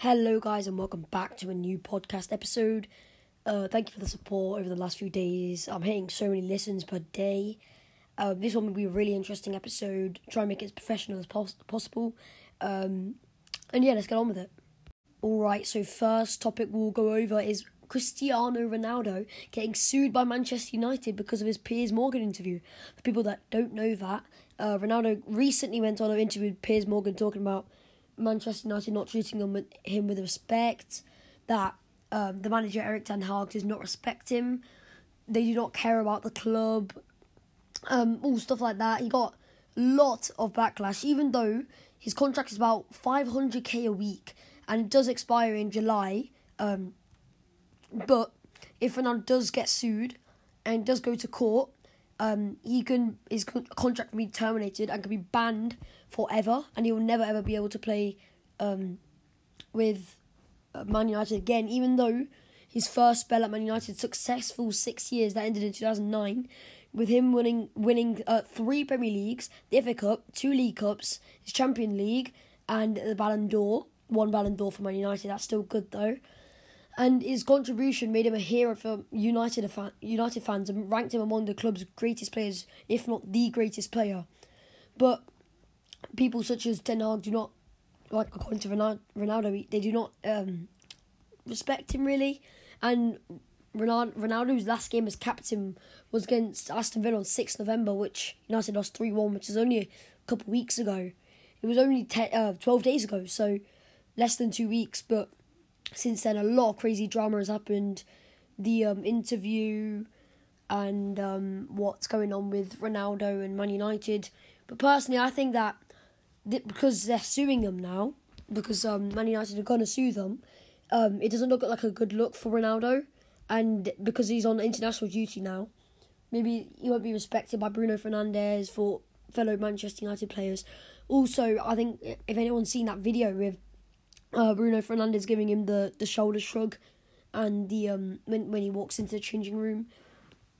Hello, guys, and welcome back to a new podcast episode. Uh, thank you for the support over the last few days. I'm hitting so many listens per day. Uh, this one will be a really interesting episode. Try and make it as professional as pos- possible. Um, and yeah, let's get on with it. Alright, so first topic we'll go over is Cristiano Ronaldo getting sued by Manchester United because of his Piers Morgan interview. For people that don't know that, uh, Ronaldo recently went on an interview with Piers Morgan talking about Manchester United not treating him with, him with respect, that um, the manager Erik Ten Hag does not respect him, they do not care about the club, um, all stuff like that. He got a lot of backlash, even though his contract is about 500k a week and it does expire in July. Um, but if Ronaldo does get sued and does go to court, um, he can his contract can be terminated and can be banned forever, and he will never ever be able to play um, with uh, Man United again. Even though his first spell at Man United, successful six years that ended in two thousand nine, with him winning winning uh, three Premier Leagues, the FA Cup, two League Cups, his Champion League, and the Ballon d'Or. One Ballon d'Or for Man United. That's still good though and his contribution made him a hero for United United fans and ranked him among the club's greatest players, if not the greatest player. But people such as Ten Hag do not, like according to Ronaldo, they do not um, respect him really. And Ronaldo's last game as captain was against Aston Villa on 6th November, which United lost 3 1, which is only a couple of weeks ago. It was only uh, 12 days ago, so less than two weeks, but since then, a lot of crazy drama has happened. The um, interview and um, what's going on with Ronaldo and Man United. But personally, I think that th- because they're suing them now, because um, Man United are going to sue them, um, it doesn't look like a good look for Ronaldo. And because he's on international duty now, maybe he won't be respected by Bruno Fernandes for fellow Manchester United players. Also, I think if anyone's seen that video with uh, Bruno Fernandes giving him the, the shoulder shrug, and the um when when he walks into the changing room,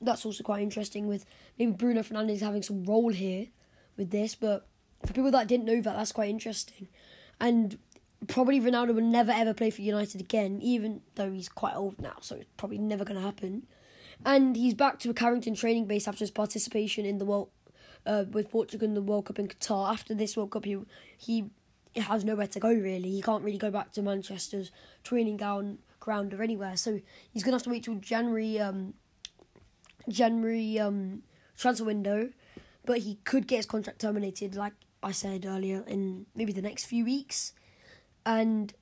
that's also quite interesting. With maybe Bruno Fernandes having some role here with this, but for people that didn't know that, that's quite interesting, and probably Ronaldo will never ever play for United again, even though he's quite old now, so it's probably never going to happen. And he's back to a Carrington training base after his participation in the World uh, with Portugal in the World Cup in Qatar. After this World Cup, he he has nowhere to go really. He can't really go back to Manchester's training ground ground or anywhere. So he's gonna have to wait till January um January um transfer window. But he could get his contract terminated, like I said earlier, in maybe the next few weeks. And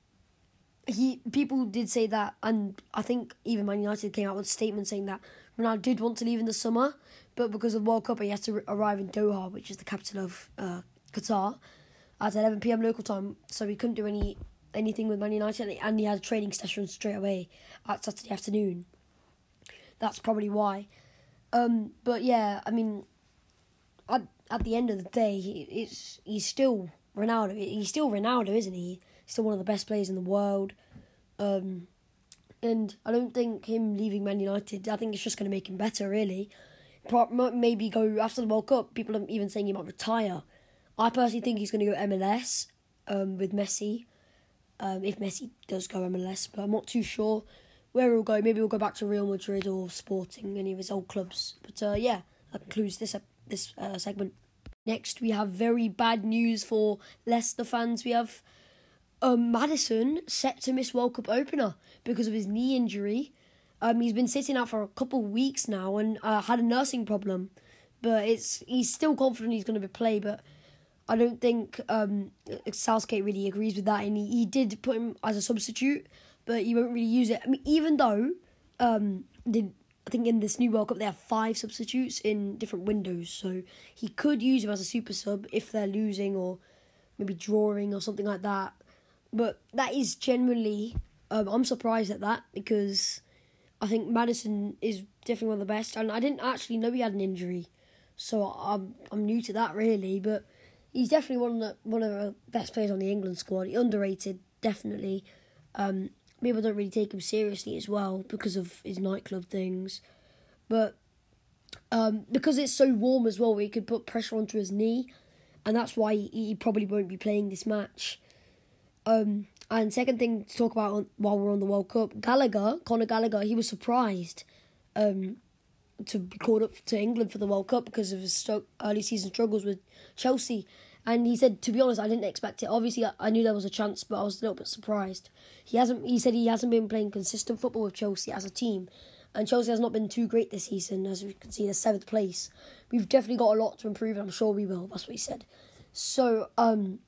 he people did say that and I think even Man United came out with a statement saying that Ronaldo did want to leave in the summer, but because of the World Cup he has to arrive in Doha, which is the capital of uh, Qatar at 11 p.m. local time, so he couldn't do any anything with Man United, and he had a training session straight away at Saturday afternoon. That's probably why. Um, but yeah, I mean, at at the end of the day, he, it's he's still Ronaldo. He's still Ronaldo, isn't he? Still one of the best players in the world. Um, and I don't think him leaving Man United. I think it's just going to make him better, really. Maybe go after the World Cup. People are even saying he might retire I personally think he's going to go MLS um, with Messi. Um, if Messi does go MLS, but I'm not too sure where he'll go. Maybe he'll go back to Real Madrid or Sporting, any of his old clubs. But uh, yeah, that concludes this uh, this uh, segment. Next, we have very bad news for Leicester fans. We have um, Maddison set to miss World Cup opener because of his knee injury. Um, he's been sitting out for a couple weeks now and uh, had a nursing problem, but it's he's still confident he's going to be play, but I don't think um, Southgate really agrees with that, and he, he did put him as a substitute, but he won't really use it. I mean, even though um, I think in this new World Cup they have five substitutes in different windows, so he could use him as a super sub if they're losing or maybe drawing or something like that. But that is generally, um, I'm surprised at that because I think Maddison is definitely one of the best, and I didn't actually know he had an injury, so I'm I'm new to that really, but he's definitely one of the one of the best players on the England squad. He underrated, definitely. Um, people don't really take him seriously as well because of his nightclub things, but um, because it's so warm as well, we could put pressure onto his knee, and that's why he, he probably won't be playing this match. Um, And second thing to talk about while we're on the World Cup, Gallagher, Conor Gallagher, he was surprised um, to be called up to England for the World Cup because of his early season struggles with Chelsea. And he said, to be honest, I didn't expect it. Obviously, I knew there was a chance, but I was a little bit surprised. He hasn't. He said he hasn't been playing consistent football with Chelsea as a team, and Chelsea has not been too great this season, as we can see, the seventh place. We've definitely got a lot to improve, and I'm sure we will. That's what he said. So, um,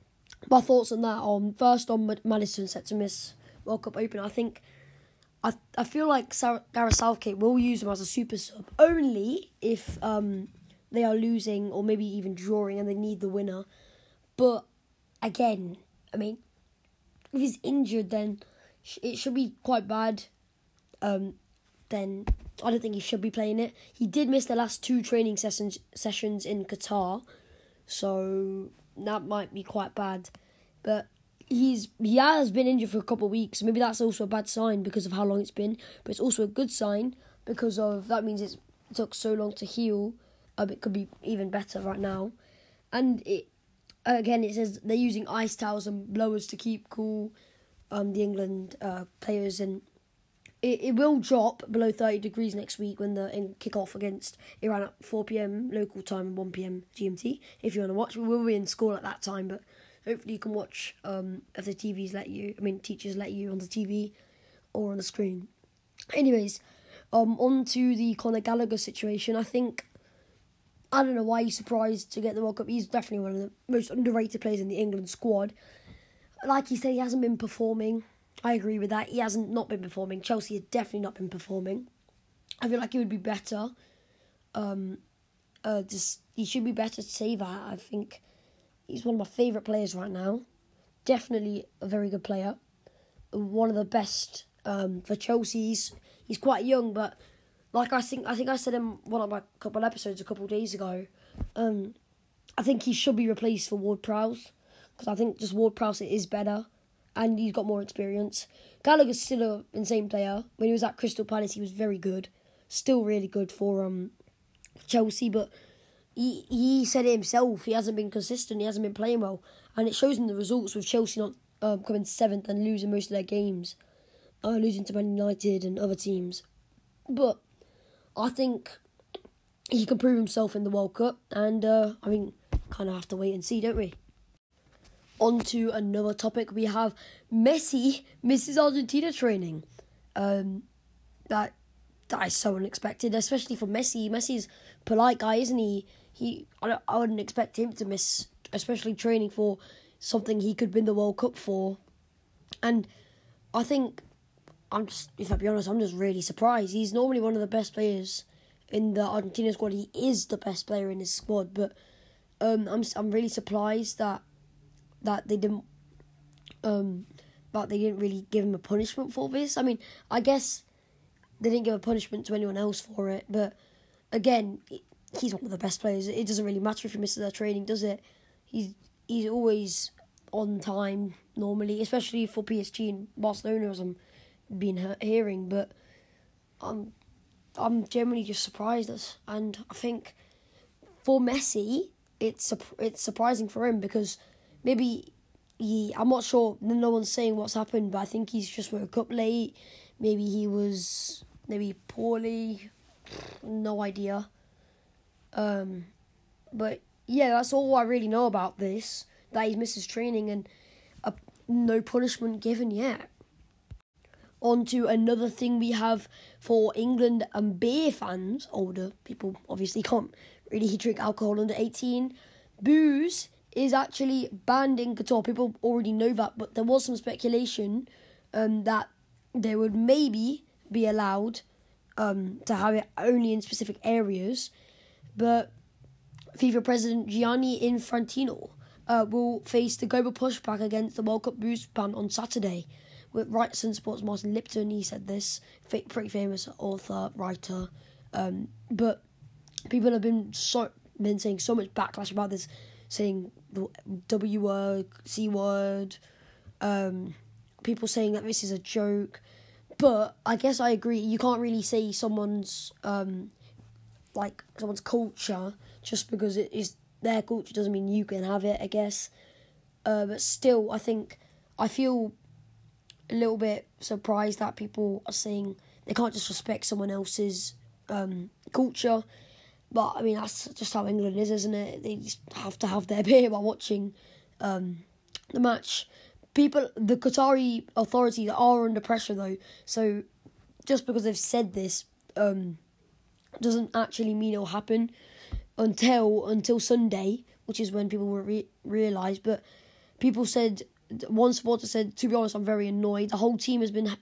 my thoughts on that. On first, on Maddison set to miss World Cup Open. I think, I I feel like Gareth Southgate will use him as a super sub only if um they are losing or maybe even drawing and they need the winner. But again, I mean, if he's injured, then it should be quite bad. Um, then I don't think he should be playing it. He did miss the last two training sessions sessions in Qatar, so that might be quite bad. But he's he has been injured for a couple of weeks. Maybe that's also a bad sign because of how long it's been. But it's also a good sign because of that means it took so long to heal. Um, it could be even better right now, and it again, it says they're using ice towels and blowers to keep cool. Um, the England uh, players and it, it will drop below 30 degrees next week when the in kick off against Iran at 4 p.m. local time and 1 p.m. GMT. If you want to watch, we will be in school at that time, but hopefully you can watch um, if the TVs let you. I mean, teachers let you on the TV or on the screen. Anyways, um, on to the Conor Gallagher situation. I think I don't know why he's surprised to get the World Cup. He's definitely one of the most underrated players in the England squad. Like you said, he hasn't been performing. I agree with that. He hasn't not been performing. Chelsea has definitely not been performing. I feel like he would be better. Um, uh, just he should be better to say that. I think he's one of my favourite players right now. Definitely a very good player. One of the best um, for Chelsea. He's, he's quite young, but like I think I think I said in one of my couple episodes a couple days ago, um, I think he should be replaced for Ward Prowse because I think just Ward Prowse is better and he's got more experience. Gallagher's still an insane player. When he was at Crystal Palace, he was very good, still really good for um Chelsea, but. He, he said it himself. He hasn't been consistent. He hasn't been playing well, and it shows in the results with Chelsea not um, coming seventh and losing most of their games, uh, losing to Man United and other teams. But I think he can prove himself in the World Cup, and uh, I mean, kind of have to wait and see, don't we? On to another topic, we have Messi misses Argentina training. Um, that that is so unexpected, especially for Messi. Messi's polite guy, isn't he? He I, I wouldn't expect him to miss, especially training for something he could win the World Cup for. And I think I'm just, if I be honest, I'm just really surprised. He's normally one of the best players in the Argentina squad. He is the best player in his squad, but um, I'm I'm really surprised that that they didn't um, but they didn't really give him a punishment for this. I mean, I guess they didn't give a punishment to anyone else for it, but again, he's one of the best players. It doesn't really matter if he misses their training, does it? He's he's always on time normally, especially for PSG and Barcelona, as I'm been hearing, but I'm I'm generally just surprised us, and I think for Messi, it's it's surprising for him because maybe he I'm not sure. No one's saying what's happened, but I think he's just woke up late. Maybe he was maybe poorly. No idea. Um, but yeah, that's all I really know about this. That he's missed his training and no punishment given yet on to another thing we have for England and beer fans, older people obviously can't really drink alcohol under 18. Booze is actually banned in Qatar. People already know that, but there was some speculation um, that they would maybe be allowed um, to have it only in specific areas. But FIFA President Gianni Infantino uh, will face the global pushback against the World Cup booze ban on Saturday with Rights and Sports Martin Lipton. He said this, pretty famous author, writer. Um, but people have been so been saying so much backlash about this, saying the W word, C word, um, people saying that this is a joke. But I guess I agree. You can't really say someone's um, like someone's culture just because it is their culture doesn't mean you can have it. I guess, uh, but still, I think I feel a little bit surprised that people are saying they can't just respect someone else's um, culture. But I mean, that's just how England is, isn't it? They just have to have their beer while watching um, the match. People, the Qatari authorities are under pressure though, so just because they've said this um, doesn't actually mean it'll happen until until Sunday, which is when people will re- realize. But people said one supporter said, to be honest, I'm very annoyed. The whole team has been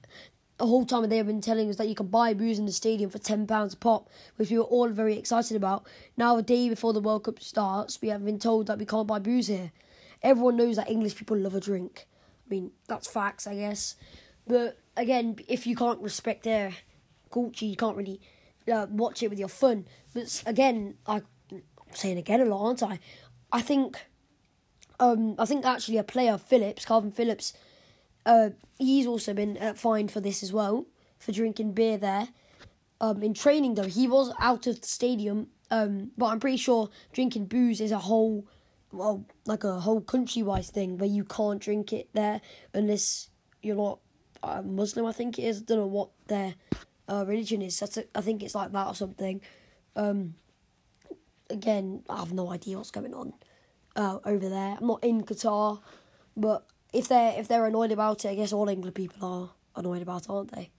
the whole time they have been telling us that you can buy booze in the stadium for ten pounds a pop, which we were all very excited about. Now, a day before the World Cup starts, we have been told that we can't buy booze here. Everyone knows that English people love a drink. I mean, that's facts, I guess. But again, if you can't respect their culture, you can't really uh, watch it with your fun. But again, I'm saying again a lot, aren't I? I think, um, I think actually a player, Phillips, Kalvin Phillips uh, he's also been uh, fined for this as well for drinking beer there. Um, in training though, he was out of the stadium. Um, but I'm pretty sure drinking booze is a whole, well, like a whole countrywide thing where you can't drink it there unless you're not uh, Muslim. I think it is. I don't know what their uh, religion is. That's a, I think it's like that or something. Um, again, I have no idea what's going on uh, over there. I'm not in Qatar, but if they're if they're annoyed about it, I guess all England people are annoyed about it, aren't they?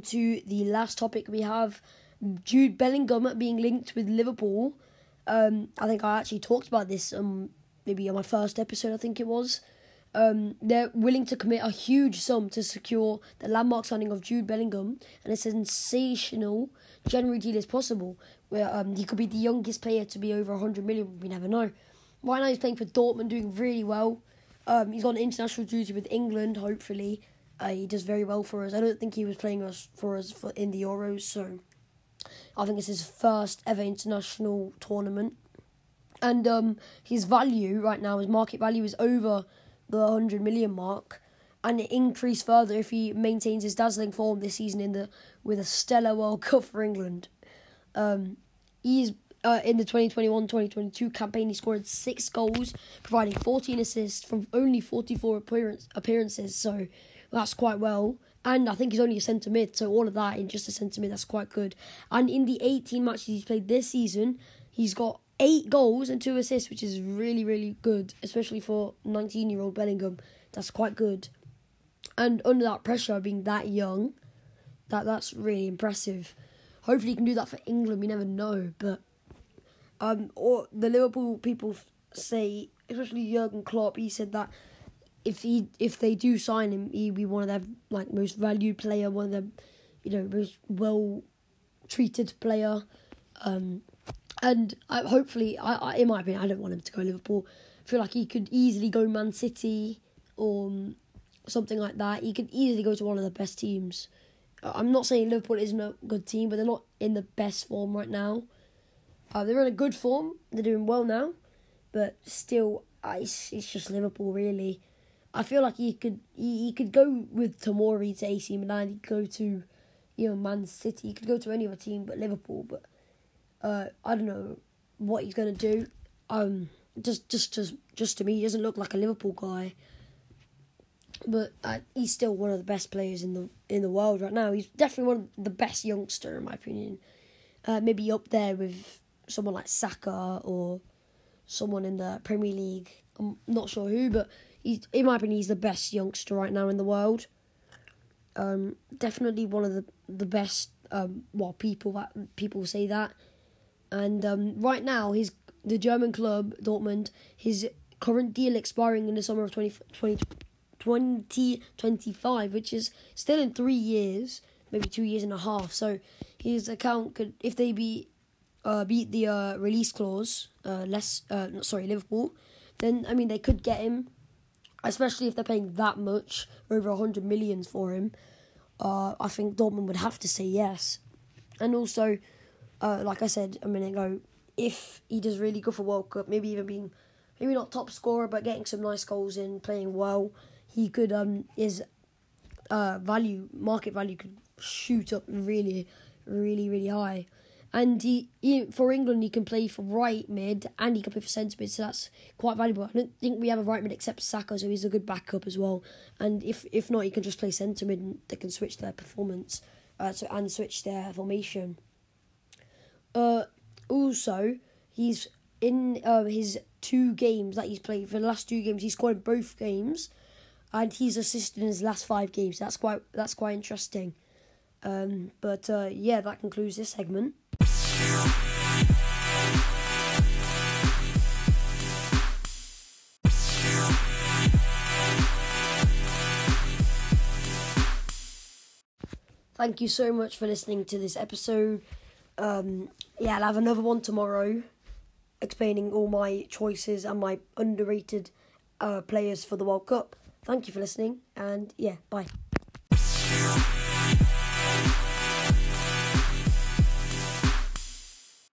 On to the last topic we have Jude Bellingham being linked with Liverpool. Um, I think I actually talked about this um, maybe on my first episode, I think it was. Um, they're willing to commit a huge sum to secure the landmark signing of Jude Bellingham, and a sensational January deal is possible, where um, he could be the youngest player to be over 100 million. We never know. Right now, he's playing for Dortmund, doing really well. Um, he's an international duty with England. Hopefully, uh, he does very well for us. I don't think he was playing us for us for in the Euros, so I think it's his first ever international tournament. And um, his value right now, his market value is over the 100 million mark. And it increase further if he maintains his dazzling form this season in the with a stellar World Cup for England. Um, he's uh, in the 2021-2022 campaign. He scored six goals, providing 14 assists from only 44 appearance, appearances. So that's quite well and I think he's only a centre mid, so all of that in just a centre mid, that's quite good. And in the 18 matches he's played this season, he's got eight goals and two assists, which is really, really good, especially for 19 year old Bellingham. That's quite good. And under that pressure, being that young, that that's really impressive. Hopefully, he can do that for England. We never know, but um, or the Liverpool people say, especially Jurgen Klopp, he said that if he if they do sign him, he'd be one of their like most valued player, one of the you know most well treated player. Um, and I, hopefully, I, I, in my opinion, I don't want him to go Liverpool. I feel like he could easily go Man City or um, something like that. He could easily go to one of the best teams. I'm not saying Liverpool isn't a good team, but they're not in the best form right now. Uh, they're in a good form. They're doing well now, but still, it's, it's just Liverpool really. I feel like he could he, he could go with Tomori to AC Milan. He could go to you know Man City. He could go to any other team but Liverpool. But uh, I don't know what he's gonna do. Um, just just just just to me, he doesn't look like a Liverpool guy. But uh, he's still one of the best players in the in the world right now. He's definitely one of the best youngster in my opinion. Uh, maybe up there with someone like Saka or someone in the Premier League. I'm not sure who, but he's in my opinion he's the best youngster right now in the world. Um, definitely one of the the best. Um, well, people that people say that, and um, right now his the German club Dortmund his current deal expiring in the summer of 20, 20, 2025, which is still in three years, maybe two years and a half. So his account could, if they be uh, beat the uh, release clause, uh, less uh, sorry Liverpool, then I mean they could get him especially if they're paying that much, over 100 millions for him, uh, I think Dortmund would have to say yes. And also, uh, like I said a minute ago, if he does really good for World Cup, maybe even being maybe not top scorer, but getting some nice goals in, playing well, he could um his uh value market value could shoot up really, really, really high. And he, he for England he can play for right mid and he can play for centre mid, so that's quite valuable. I don't think we have a right mid except Saka, so he's a good backup as well. And if if not, he can just play centre mid and they can switch their performance, uh, so, and switch their formation. Uh, also he's in uh, his two games that he's played for the last two games. He scored both games, and he's assisted in his last five games. That's quite that's quite interesting. Um, but uh, yeah, that concludes this segment. Thank you so much for listening to this episode. Um, yeah, I'll have another one tomorrow explaining all my choices and my underrated uh, players for the World Cup. Thank you for listening, and yeah, bye.